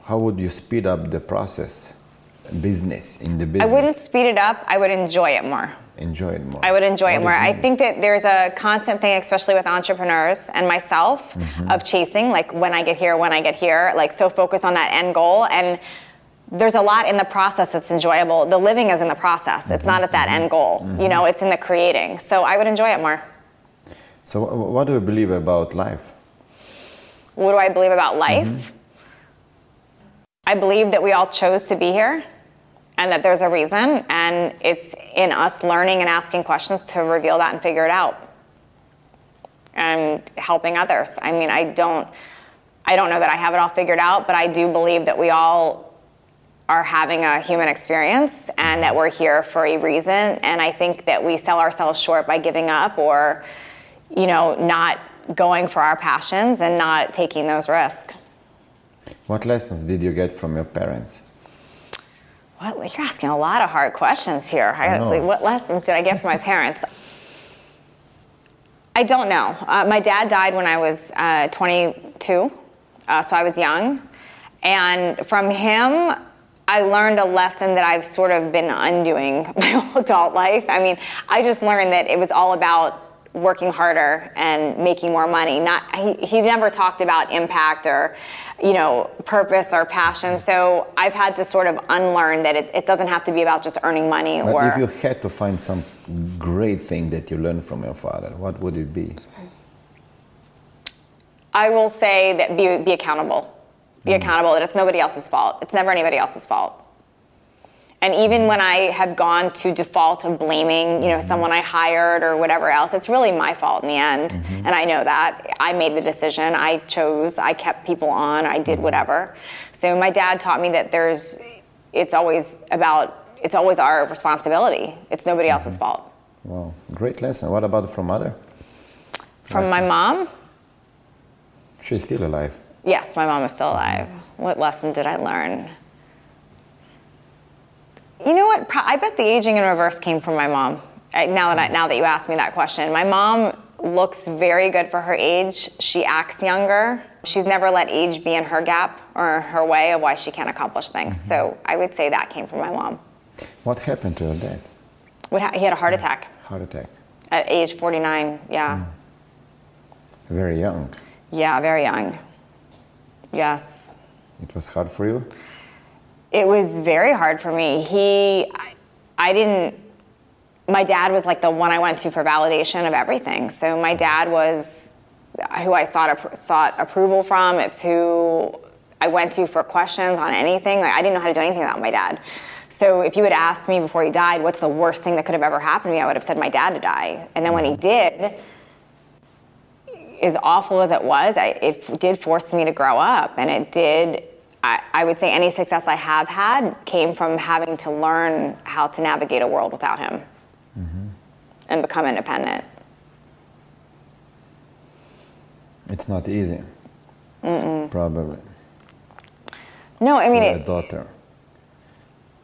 How would you speed up the process, business in the business. I wouldn't speed it up, I would enjoy it more. enjoy it more. I would enjoy it more. I think that there's a constant thing, especially with entrepreneurs and myself, Mm-hmm. of chasing, like when I get here, when I get here, like so focused on that end goal. And there's a lot in the process that's enjoyable. The living is in the process, it's not at that Mm-hmm. end goal. You know, it's in the creating. So I would enjoy it more. So, what do you believe about life? What do I believe about life? Mm-hmm. I believe that we all chose to be here and that there's a reason, and it's in us learning and asking questions to reveal that and figure it out. And helping others. I mean, I don't I don't know that I have it all figured out, but I do believe that we all are having a human experience and that we're here for a reason. And I think that we sell ourselves short by giving up or, you know, not going for our passions and not taking those risks. What lessons did you get from your parents? What, you're asking a lot of hard questions here. I gotta know. say, what lessons did I get from my parents? I don't know. Uh, my dad died when I was uh, 22, uh, so I was young. And from him, I learned a lesson that I've sort of been undoing my whole adult life. I mean, I just learned that it was all about working harder and making more money. Not he, he never talked about impact or, you know, purpose or passion. So I've had to sort of unlearn that it, it doesn't have to be about just earning money But or if you had to find some great thing that you learned from your father, what would it be? I will say that be, be accountable. Be accountable that it's nobody else's fault. It's never anybody else's fault. And even when I have gone to default of blaming, you know, someone I hired or whatever else, it's really my fault in the end. Mm-hmm. And I know that. I made the decision. I chose. I kept people on. I did whatever. So my dad taught me that there's it's always about it's always our responsibility. It's nobody mm-hmm. else's fault. Wow, great lesson. What about from mother? From my mom, She's still alive. Yes, my mom is still alive. What lesson did I learn? You know what? I bet the aging in reverse came from my mom. Now that I, now that you asked me that question, my mom looks very good for her age. She acts younger. She's never let age be in her gap or her way of why she can't accomplish things. Mm-hmm. So I would say that came from my mom. What happened to your dad? What ha- he had a heart attack Heart attack. at age 49. Yeah, mm. Very young. yeah, very young. Yes. It was hard for you. it was very hard for me. He, I, I didn't, my dad was like the one I went to for validation of everything. So my dad was who I sought, sought approval from. It's who I went to for questions on anything. Like, I didn't know how to do anything without my dad. So if you had asked me before he died, what's the worst thing that could have ever happened to me, I would have said my dad to die. And then when he mm-hmm. did, as awful as it was, I, it did force me to grow up, and it did. I, I would say any success I have had came from having to learn how to navigate a world without him mm-hmm. and become independent. It's not easy. Probably No, I mean, for a it, daughter.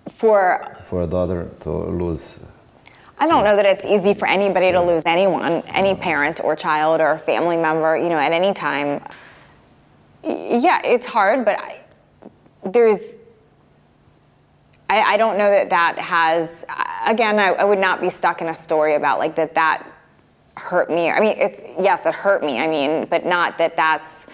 for For a daughter to lose. I don't know that it's easy for anybody to lose anyone, any parent or child or family member, you know, at any time. Yeah, it's hard, but I, there's, I, I don't know that that has, again, I, I would not be stuck in a story about like that that hurt me. I mean, it's, yes, it hurt me, I mean, but not that that's,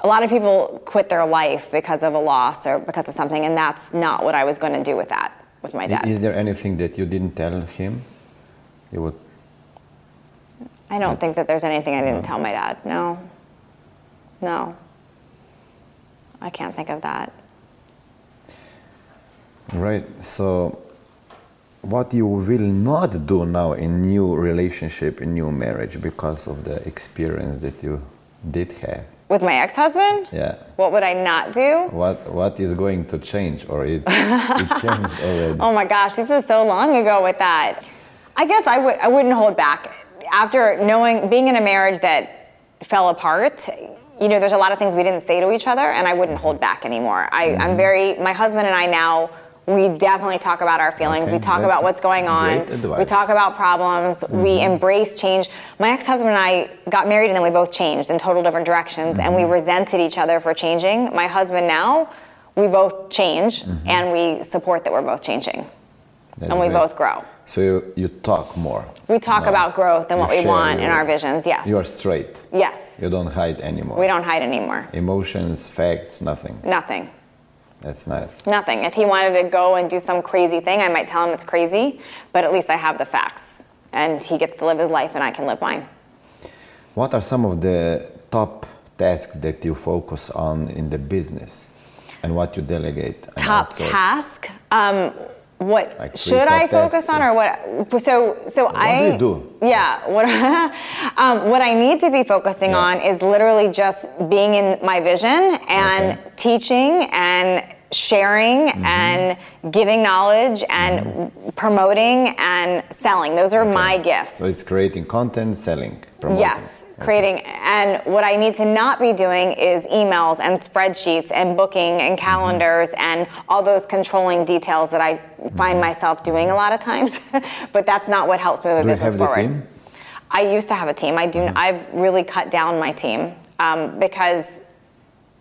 a lot of people quit their life because of a loss or because of something, and that's not what I was going to do with that, with my dad. Is there anything that you didn't tell him? You would. I don't think that there's anything I didn't tell my dad. No. No. I can't think of that. Right. So, what you will not do now in new relationship, in new marriage, because of the experience that you did have? With my ex husband, Yeah. what would I not do? What What is going to change, or it, it changed already? Oh my gosh, this is so long ago with that. I guess I would I wouldn't hold back. After knowing being in a marriage that fell apart, you know, there's a lot of things we didn't say to each other and I wouldn't hold back anymore. I, Mm-hmm. I'm very my husband and I now we definitely talk about our feelings. Okay, we talk about what's going on. Mm-hmm. We talk about problems. We embrace change. My ex-husband and I got married and then we both changed in total different directions and Mm-hmm. we resented each other for changing. My husband now, we both change Mm-hmm. and we support that we're both changing That's and we great. both grow. So you, you talk more. We talk about growth and what we want in our visions. Yes. You are straight. yes. You don't hide anymore. We don't hide anymore. Emotions, facts, nothing. Nothing. That's nice. Nothing. If he wanted to go and do some crazy thing, I might tell him it's crazy, but at least I have the facts. And he gets to live his life and I can live mine. What are some of the top tasks that you focus on in the business, and what you delegate? top task. Um, what Like should I focus tasks, on, or what? So, so What I. do you do? Yeah. What? um, what I need to be focusing Yeah. on is literally just being in my vision and Okay. teaching and sharing Mm-hmm. and giving knowledge and promoting and selling. Those are my gifts. So it's creating content, selling, promoting. Yes, creating. And what I need to not be doing is emails and spreadsheets and booking and Mm-hmm. calendars and all those controlling details that I find myself doing a lot of times. but that's not what helps move a Do business forward. team? I used to have a team. I do. I've really cut down my team um, because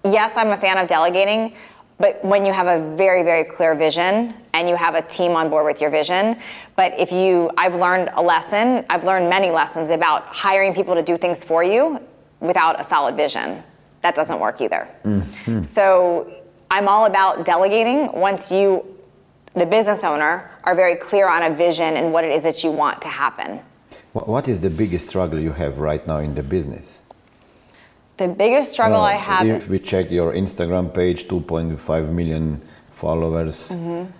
yes, I'm a fan of delegating, but when you have a very, very clear vision and you have a team on board with your vision, but if you, I've learned a lesson, I've learned many lessons about hiring people to do things for you without a solid vision. That doesn't work either. Mm-hmm. So I'm all about delegating once you, the business owner, are very clear on a vision and what it is that you want to happen. What is the biggest struggle you have right now in the business? The biggest struggle no, I have. If we check your Instagram page, 2.5 million followers, mm-hmm.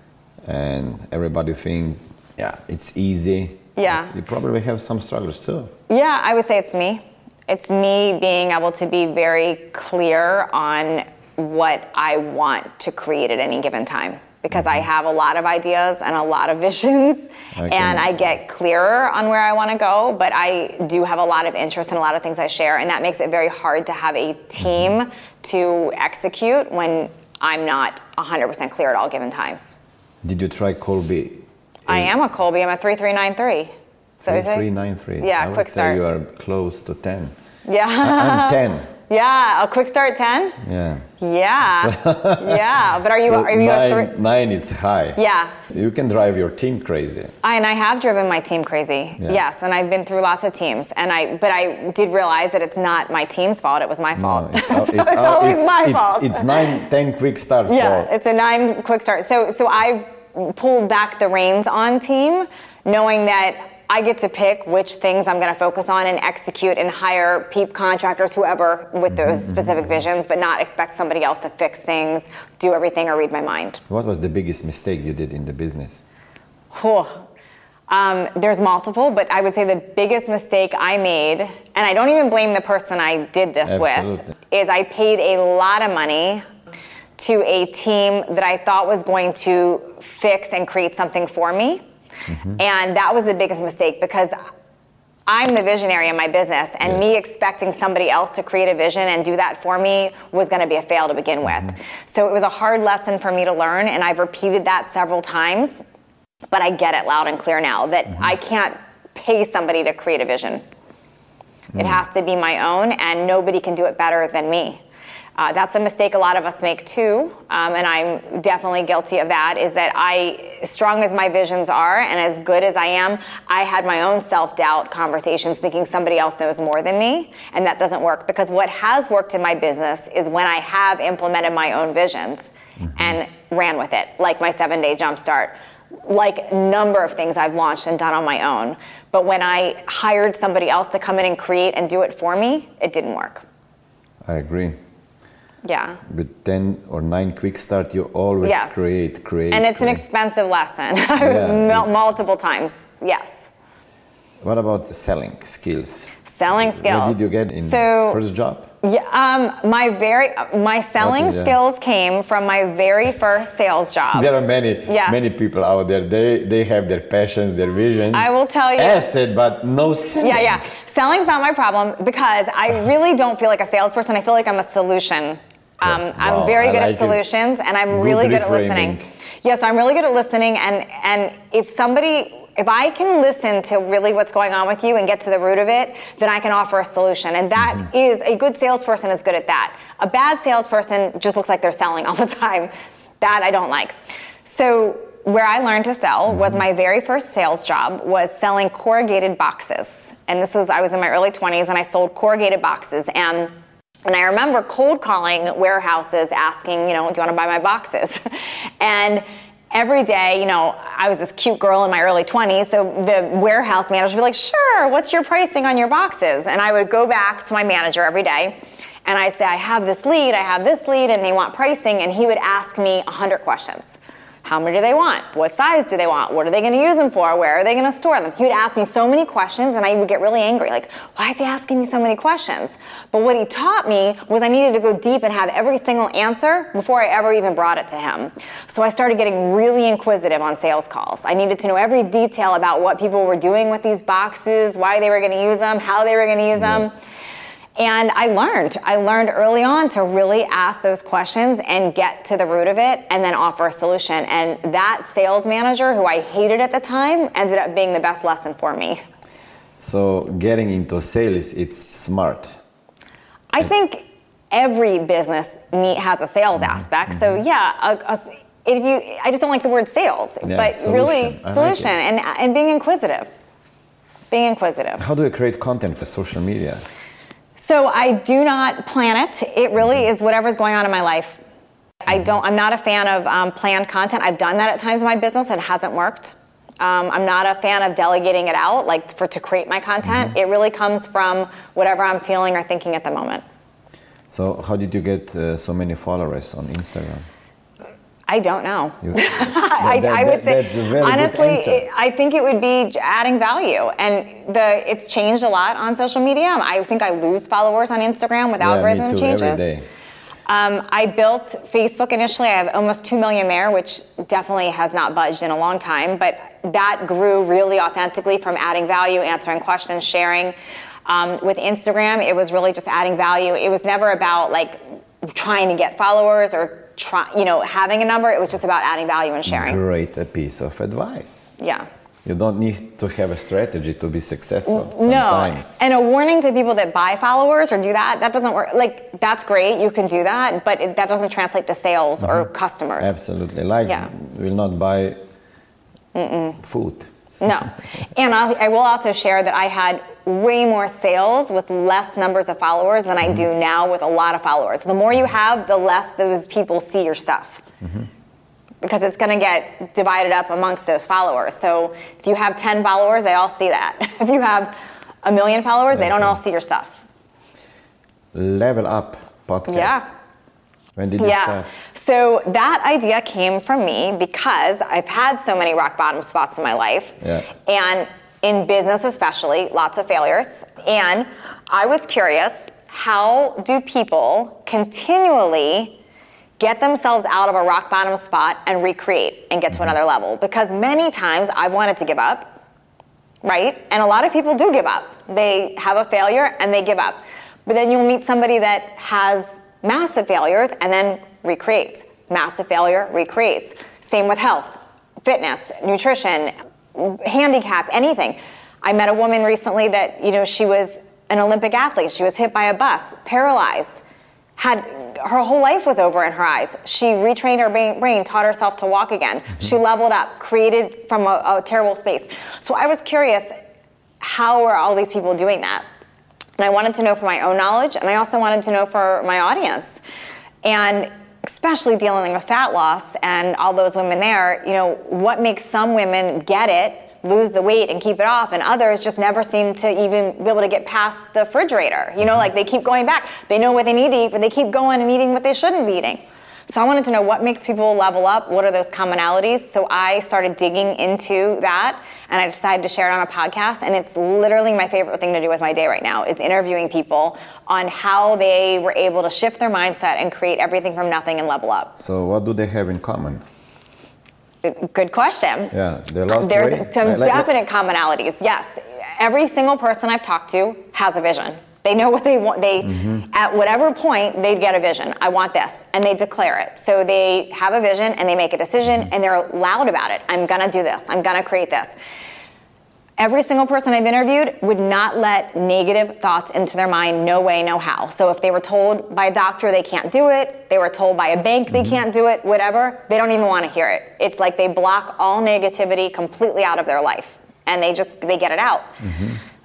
and everybody think, yeah, it's easy. Yeah. you probably have some struggles too. Yeah, I would say it's me. It's me being able to be very clear on what I want to create at any given time because I have a lot of ideas and a lot of visions, I and I get clearer on where I want to go. But I do have a lot of interest in a lot of things I share, and that makes it very hard to have a team mm-hmm. to execute when I'm not 100% clear at all given times. Did you try Kolbe? I am a Kolbe. I'm a 3393. So 3393. Yeah, I quick start. you are close to 10. Yeah. I'm 10. Yeah, a quick start 10? Yeah. Yeah. yeah, but are you so are you nine, a three? 9 is high. Yeah. You can drive your team crazy. I, and I have driven my team crazy. Yeah. Yes, and I've been through lots of teams and I but I did realize that it's not my team's fault, it was my fault. No, it's, so it's, it's always it's, my fault. It's 9 10 quick start. Yeah, it's a 9 quick start. So so I've pulled back the reins on team knowing that I get to pick which things I'm going to focus on and execute and hire peep contractors, whoever, with those mm-hmm. specific visions, but not expect somebody else to fix things, do everything, or read my mind. What was the biggest mistake you did in the business? Oh, um, there's multiple, but I would say the biggest mistake I made, and I don't even blame the person I did this Absolutely. with, is I paid a lot of money to a team that I thought was going to fix and create something for me Mm-hmm. And that was the biggest mistake because I'm the visionary in my business, and yes. me expecting somebody else to create a vision and do that for me was going to be a fail to begin with. Mm-hmm. So it was a hard lesson for me to learn, and I've repeated that several times. But I get it loud and clear now that mm-hmm. I can't pay somebody to create a vision. It mm. has to be my own, and nobody can do it better than me. Uh, that's a mistake a lot of us make too, um, and I'm definitely guilty of that. Is that I, strong as my visions are and as good as I am, I had my own self doubt conversations thinking somebody else knows more than me, and that doesn't work because what has worked in my business is when I have implemented my own visions mm-hmm. and ran with it, like my seven day jump start like number of things I've launched and done on my own. But when I hired somebody else to come in and create and do it for me, it didn't work. I agree. Yeah. With 10 or 9 quick start, you always yes. create, create. And it's create. an expensive lesson, yeah. multiple times. Yes. What about selling skills? Selling skills. What did you get in so, first job? Yeah, um, my very my selling skills came from my very first sales job. There are many yeah. many people out there. They they have their passions, their visions. I will tell you. Asset, but no selling. Yeah, yeah. Selling's not my problem because I really don't feel like a salesperson. I feel like I'm a solution um, yes. I'm very good like at solutions, it. and I'm good really good at listening. Yes, I'm really good at listening, and and if somebody if I can listen to really what's going on with you and get to the root of it, then I can offer a solution. And that mm-hmm. is a good salesperson is good at that. A bad salesperson just looks like they're selling all the time. That I don't like. So where I learned to sell mm-hmm. was my very first sales job was selling corrugated boxes. And this was I was in my early 20s and I sold corrugated boxes and and I remember cold calling warehouses asking, you know, do you want to buy my boxes? and every day, you know, I was this cute girl in my early 20s, so the warehouse manager would be like, sure, what's your pricing on your boxes? And I would go back to my manager every day and I'd say, I have this lead, I have this lead, and they want pricing, and he would ask me 100 questions. How many do they want? What size do they want? What are they going to use them for? Where are they going to store them? He would ask me so many questions and I would get really angry. Like, why is he asking me so many questions? But what he taught me was I needed to go deep and have every single answer before I ever even brought it to him. So I started getting really inquisitive on sales calls. I needed to know every detail about what people were doing with these boxes, why they were going to use them, how they were going to use mm-hmm. And I learned. I learned early on to really ask those questions and get to the root of it and then offer a solution. And that sales manager, who I hated at the time, ended up being the best lesson for me. So getting into sales, it's smart. I think every business need, has a sales Mm-hmm. aspect. So yeah, a, a- if you, I just don't like the word sales, Yeah, but really solution. I like solution it. and and being inquisitive, being inquisitive. How do you create content for social media? So I do not plan it. It really is whatever's going on in my life. I don't. I'm not a fan of um, planned content. I've done that at times in my business. It hasn't worked. Um, I'm not a fan of delegating it out, like for to create my content. It really comes from whatever I'm feeling or thinking at the moment. So how did you get uh, so many followers on Instagram? I don't know. You- that- I would that- say that's a very good honestly, I think it would be adding value, and the it's changed a lot on social media. I think I lose followers on Instagram with Yeah, algorithm too, changes. Um, I built Facebook initially. I have almost 2 million there, which definitely has not budged in a long time, but that grew really authentically from adding value, answering questions, sharing. Um, with Instagram, it was really just adding value. It was never about like trying to get followers or try, you know, having a number. It was just about adding value and sharing. Great a piece of advice. Yeah. You don't need to have a strategy to be successful. No, and a warning to people that buy followers or do that, that doesn't work. Like, that's great, you can do that, but it, that doesn't translate to sales or mm-hmm. customers. Absolutely. Likes Yeah. will not buy food. No. And I'll, I will also share that I had way more sales with less numbers of followers than I do mm-hmm. now with a lot of followers. The more you have, the less those people see your stuff. Mm-hmm. Because it's going to get divided up amongst those followers. So if you have 10 followers, they all see that. if you have a million followers, they don't all see your stuff. Level Up podcast. Yeah. When did you Yeah. start? So that idea came from me because I've had so many rock bottom spots in my life. Yeah. And in business, especially, lots of failures. And I was curious how do people continually get themselves out of a rock bottom spot and recreate and get to mm-hmm. another level? Because many times I've wanted to give up, right? And a lot of people do give up. They have a failure and they give up. But then you'll meet somebody that has massive failures and then recreates. Massive failure, recreates. Same with health, fitness, nutrition, handicap, anything. I met a woman recently that, you know, she was an Olympic athlete. She was hit by a bus, paralyzed had her whole life was over in her eyes. She retrained her brain, brain taught herself to walk again. Mm-hmm. She leveled up, created from a, a terrible space. So I was curious, how are all these people doing that? And I wanted to know for my own knowledge, and I also wanted to know for my audience. And especially dealing with fat loss and all those women there, you know, what makes some women get it, lose the weight and keep it off, and others just never seem to even be able to get past the refrigerator. You know, like they keep going back. They know what they need to eat, but they keep going and eating what they shouldn't be eating. So I wanted to know what makes people level up, what are those commonalities? So I started digging into that and I decided to share it on a podcast and it's literally my favorite thing to do with my day right now is interviewing people on how they were able to shift their mindset and create everything from nothing and level up. So what do they have in common? Good question. Yeah, they lost There's weight. some Like- like- definite commonalities. Yes, every single person I've talked to has a vision. They know what they want. They, Mm-hmm. at whatever point, they get a vision. I want this, and they declare it. So they have a vision and they make a decision, Mm-hmm. and they're loud about it. I'm gonna do this. I'm gonna create this. Every single person I've interviewed would not let negative thoughts into their mind, no way, no how. So if they were told by a doctor they can't do it, they were told by a bank they can't do it, whatever, they don't even want to hear it. It's like they block all negativity completely out of their life and they just they get it out.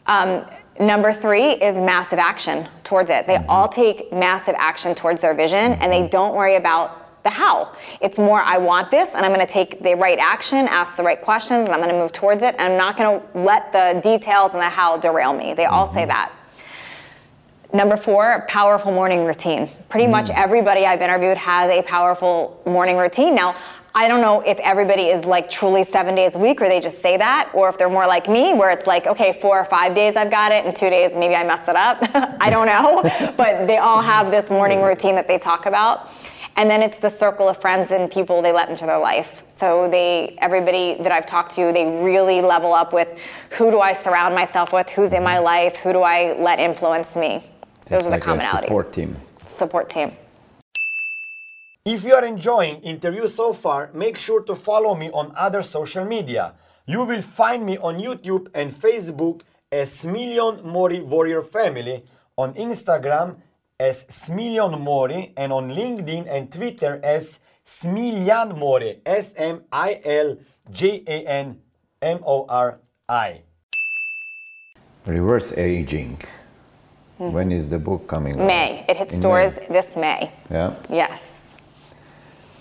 Um, number three is massive action towards it. They mm-hmm. all take massive action towards their vision and they mm-hmm. don't worry about the how. It's more, I want this, and I'm going to take the right action, ask the right questions, and I'm going to move towards it. And I'm not going to let the details and the how derail me. They all say mm-hmm. that. Number four, powerful morning routine. Pretty much mm. everybody I've interviewed has a powerful morning routine. Now, I don't know if everybody is like truly seven days a week or they just say that, or if they're more like me where it's like, okay, four or five days I've got it, and two days maybe I mess it up. I don't know. but they all have this morning routine that they talk about. And then it's the circle of friends and people they let into their life. So they, everybody that I've talked to, they really level up with who do I surround myself with, who's in my mm-hmm. life, who do I let influence me. It's Those are like the commonalities. a support team. Support team. If you are enjoying interviews so far, make sure to follow me on other social media. You will find me on YouTube and Facebook as Smiljan Mori Warrior Family, on Instagram as Smiljan Mori and on LinkedIn and Twitter as Smiljan Mori. S M I L J A N M O R I. Reverse aging. Hmm. When is the book coming? out? May. It hits In stores May. this May. Yeah. Yes.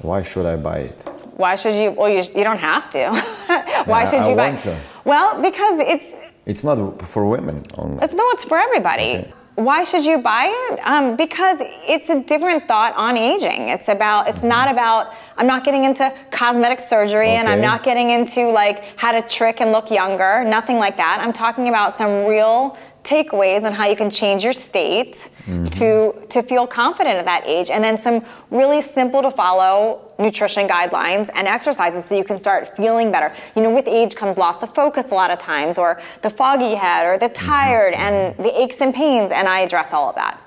Why should I buy it? Why should you? Well, you, you don't have to. Why Yeah, should I you buy? to. Well, because it's It's not for women only. it's no, it's for everybody. Okay. Why should you buy it? Um, because it's a different thought on aging. It's about. It's not about. I'm not getting into cosmetic surgery, and I'm not getting into like how to trick and look younger. Nothing like that. I'm talking about some real takeaways on how you can change your state to to feel confident at that age, and then some really simple to follow nutrition guidelines and exercises so you can start feeling better. You know, with age comes loss of focus a lot of times, or the foggy head, or the mm-hmm. tired, mm-hmm. and the aches and pains, and I address all of that.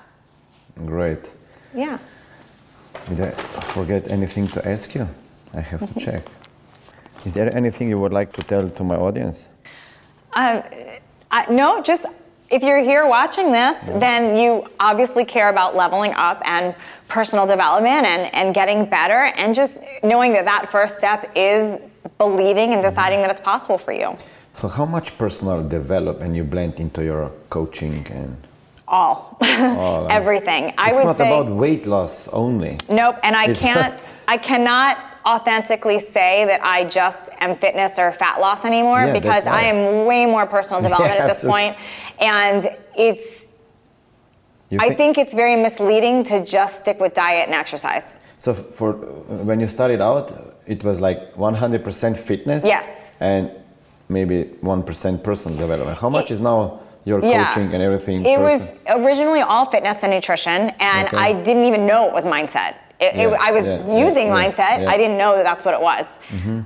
Great. Yeah. Did I forget anything to ask you? I have to mm-hmm. check. Is there anything you would like to tell to my audience? Um, I, no, just if you're here watching this, then you obviously care about leveling up and personal development and, and getting better, and just knowing that that first step is believing and deciding that it's possible for you. So how much personal development you blend into your coaching and All, everything. I it's would not say about weight loss only. nope, and I It's- can't. I cannot authentically say that I just am fitness or fat loss anymore Yeah, because I am way more personal development Yeah, at this point, and it's You I think it's very misleading to just stick with diet and exercise. so. For when you started out, it was like 100% fitness. Yes. And maybe 1% personal development. How much is now your coaching and everything? It person- was originally all fitness and nutrition, and Okay. I didn't even know it was mindset. It, it- I was yeah, yeah, using yeah, mindset. yeah. I didn't know that that's what it was.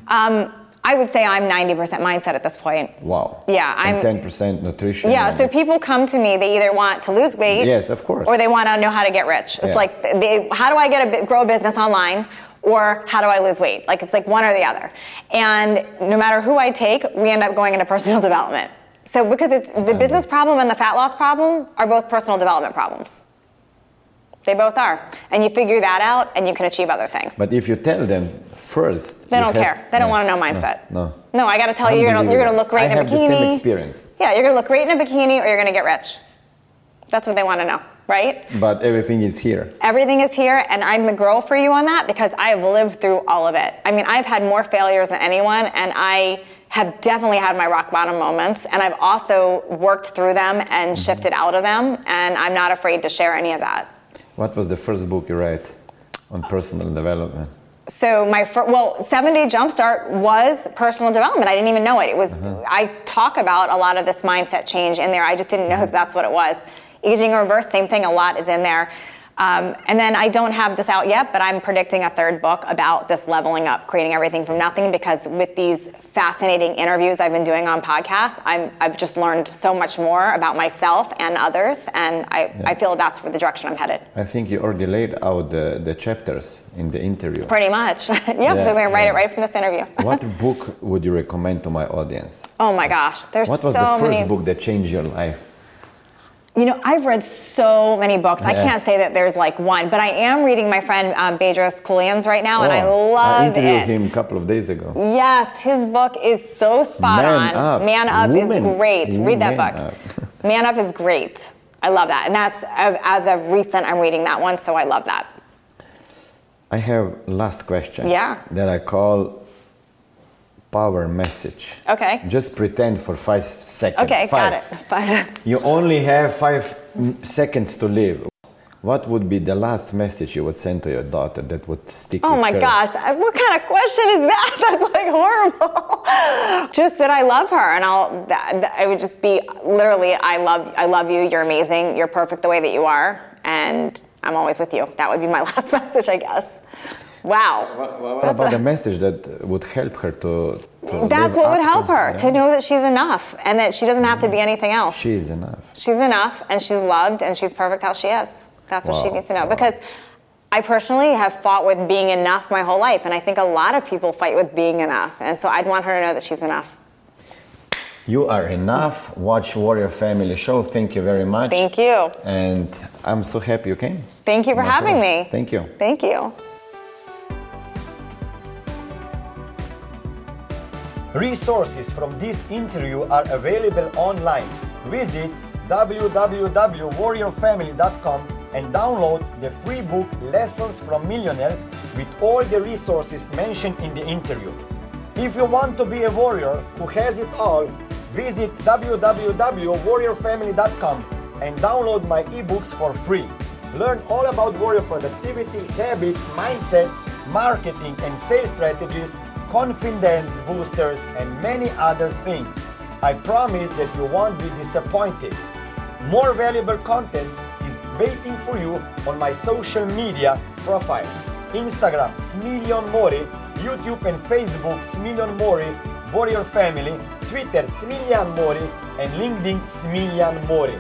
Um, I would say I'm 90% mindset at this point. Wow. Yeah, I'm- And 10% nutrition. Yeah, so people come to me, they either want to lose weight. Yes, of course. Or they want to know how to get rich. It's Yeah. like, they, how do I get a, grow a business online? Or how do I lose weight? Like, it's like one or the other. And no matter who I take, we end up going into personal development. So, because it's the business problem and the fat loss problem are both personal development problems. They both are. And you figure that out and you can achieve other things. But if you tell them first, they don't have- care. They don't no, want to know mindset. No. No, I got to tell you, you're gonna, you're gonna look great I in a bikini. have bikini. the same experience, Yeah, you're gonna look great in a bikini or you're gonna get rich. That's what they want to know, right? but everything is here. Everything is here, and I'm the girl for you on that because I have lived through all of it. I mean, I've had more failures than anyone, and I have definitely had my rock bottom moments, and I've also worked through them and mm-hmm. shifted out of them, and I'm not afraid to share any of that. What was the first book you read on personal development? So my first, well, seven day jumpstart was personal development. I didn't even know it. It was mm-hmm. I talk about a lot of this mindset change in there. I just didn't know if that's what it was. Aging in reverse, same thing. A lot is in there. Um, and then I don't have this out yet, but I'm predicting a third book about this leveling up, creating everything from nothing. Because with these fascinating interviews I've been doing on podcasts, I'm, I've just learned so much more about myself and others, and I, I feel that's for the direction I'm headed. I think you already laid out the, the chapters in the interview. Pretty much. yep. so we're gonna write yeah. it right from this interview. what book would you recommend to my audience? Oh my gosh, there's What was so the first many. book that changed your life? You know, I've read so many books. I can't say that there's like one, but I am reading my friend um, Bedros Keuilian's right now, and I love it. I interviewed it. him a couple of days ago. Yes, his book is so spot Man on. Up. Man Up Woman- is great. Read that Man book. Up. Man Up is great. I love that, and that's as of recent. I'm reading that one, so I love that. I have last question. Yeah. That I call power message. Okay. Just pretend for five seconds. Okay, got it. Five. Five. You only have five seconds to live. What would be the last message you would send to your daughter that would stick Oh my her? gosh, what kind of question is that? That's like horrible. just that I love her, and I'll. That, that I would just be literally, I love, I love you. You're amazing. You're perfect the way that you are, and I'm always with you. That would be my last message, I guess. Wow. What, what about a message that would help her to? to That's live what would help her yeah. to know that she's enough and that she doesn't have to be anything else. She's enough. she's enough and she's loved and she's perfect how she is. That's what she needs to know. Wow. Because I personally have fought with being enough my whole life, and I think a lot of people fight with being enough. And so I'd want her to know that she's enough. You are enough. Watch Warrior Family Show. Thank you very much. Thank you. And I'm so happy you came. Thank you for No having problem. me. Thank you. Thank you. Resources from this interview are available online. Visit www.warriorfamily.com and download the free book Lessons from Millionaires with all the resources mentioned in the interview. If you want to be a warrior who has it all, visit www.warriorfamily.com and download my ebooks for free. Learn all about warrior productivity, habits, mindset, marketing and sales strategies, confidence boosters, and many other things. I promise that you won't be disappointed. More valuable content is waiting for you on my social media profiles Instagram, Smiljan Mori, YouTube and Facebook, Smiljan Mori, Warrior Family, Twitter, Smiljan Mori, and LinkedIn, Smiljan Mori.